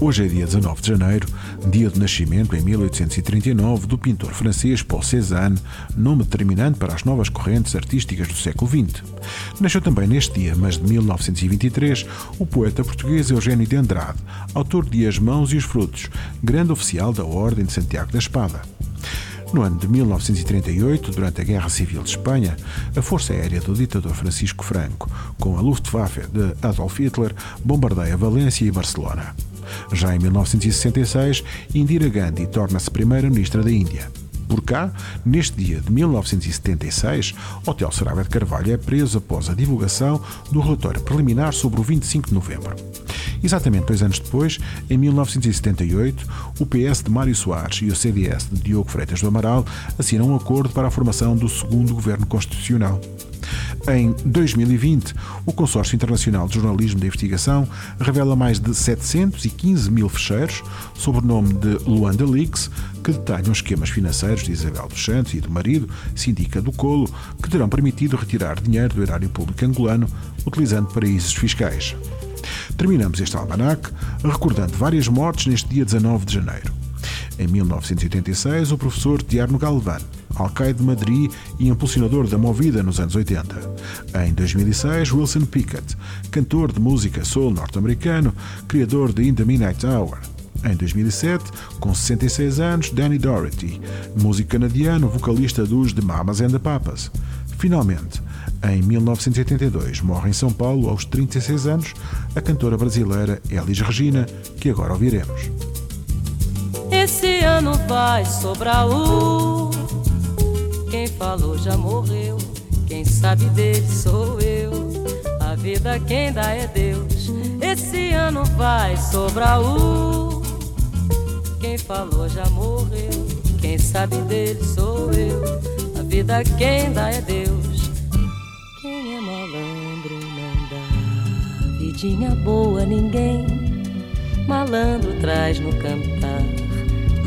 Hoje é dia 19 de janeiro, dia de nascimento em 1839 do pintor francês Paul Cézanne, nome determinante para as novas correntes artísticas do século XX. Nasceu também neste dia, mas de 1923, o poeta português Eugênio de Andrade, autor de As Mãos e os Frutos, grande oficial da Ordem de Santiago da Espada. No ano de 1938, durante a Guerra Civil de Espanha, a Força Aérea do ditador Francisco Franco, com a Luftwaffe de Adolf Hitler, bombardeia Valência e Barcelona. Já em 1966, Indira Gandhi torna-se primeira-ministra da Índia. Por cá, neste dia de 1976, Hotel Saraiva de Carvalho é preso após a divulgação do relatório preliminar sobre o 25 de novembro. Exatamente dois anos depois, em 1978, o PS de Mário Soares e o CDS de Diogo Freitas do Amaral assinam um acordo para a formação do segundo governo constitucional. Em 2020, o Consórcio Internacional de Jornalismo de Investigação revela mais de 715 mil fecheiros, sob o nome de Luanda Leaks, que detalham esquemas financeiros de Isabel dos Santos e do marido, Sindica do Colo, que terão permitido retirar dinheiro do erário público angolano utilizando paraísos fiscais. Terminamos este almanac recordando várias mortes neste dia 19 de janeiro. Em 1986, o professor Tiarno Galván, alcaide de Madrid e impulsionador da Movida nos anos 80. Em 2006, Wilson Pickett, cantor de música soul norte-americano, criador de In the Midnight Hour. Em 2007, com 66 anos, Danny Doherty, músico canadiano, vocalista dos The Mamas and the Papas. Finalmente, em 1982, morre em São Paulo, aos 36 anos, a cantora brasileira Elis Regina, que agora ouviremos. Esse ano vai sobrar o. Quem falou já morreu, quem sabe dele sou eu. A vida quem dá é Deus. Esse ano vai sobrar o. Quem falou já morreu, quem sabe dele sou eu. A vida quem dá é Deus. Quem é malandro não dá vidinha boa ninguém. Malandro traz no cantar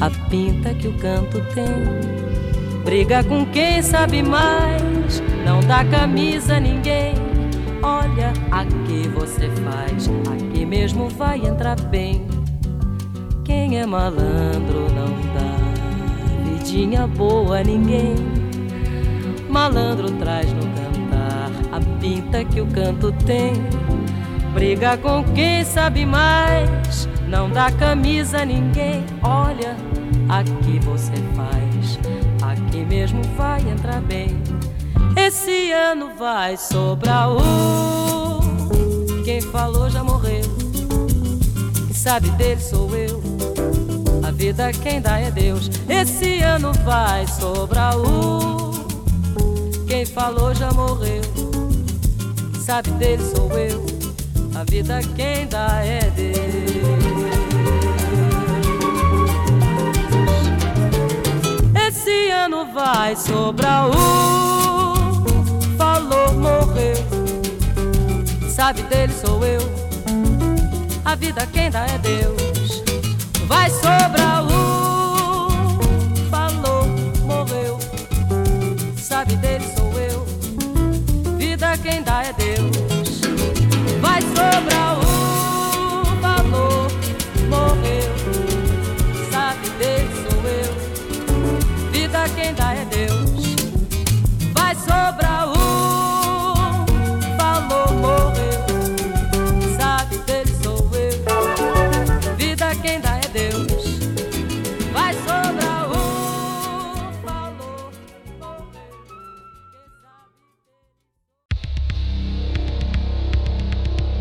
a pinta que o canto tem. Briga com quem sabe mais, não dá camisa a ninguém. Olha, aqui você faz, aqui mesmo vai entrar bem. Quem é malandro não dá vidinha boa a ninguém. Malandro traz no cantar a pinta que o canto tem. Briga com quem sabe mais, não dá camisa a ninguém. Olha, aqui você faz, aqui mesmo vai entrar bem. Esse ano vai sobrar o. Quem falou já morreu, quem sabe dele sou eu. A vida quem dá é Deus. Esse ano vai sobrar o. Quem falou já morreu, quem sabe dele sou eu. A vida quem dá é Deus. O falou morreu. Sabe dele sou eu. A vida quem dá é Deus. Vai sobrar o falou morreu. Sabe dele sou eu. Vida quem dá é Deus.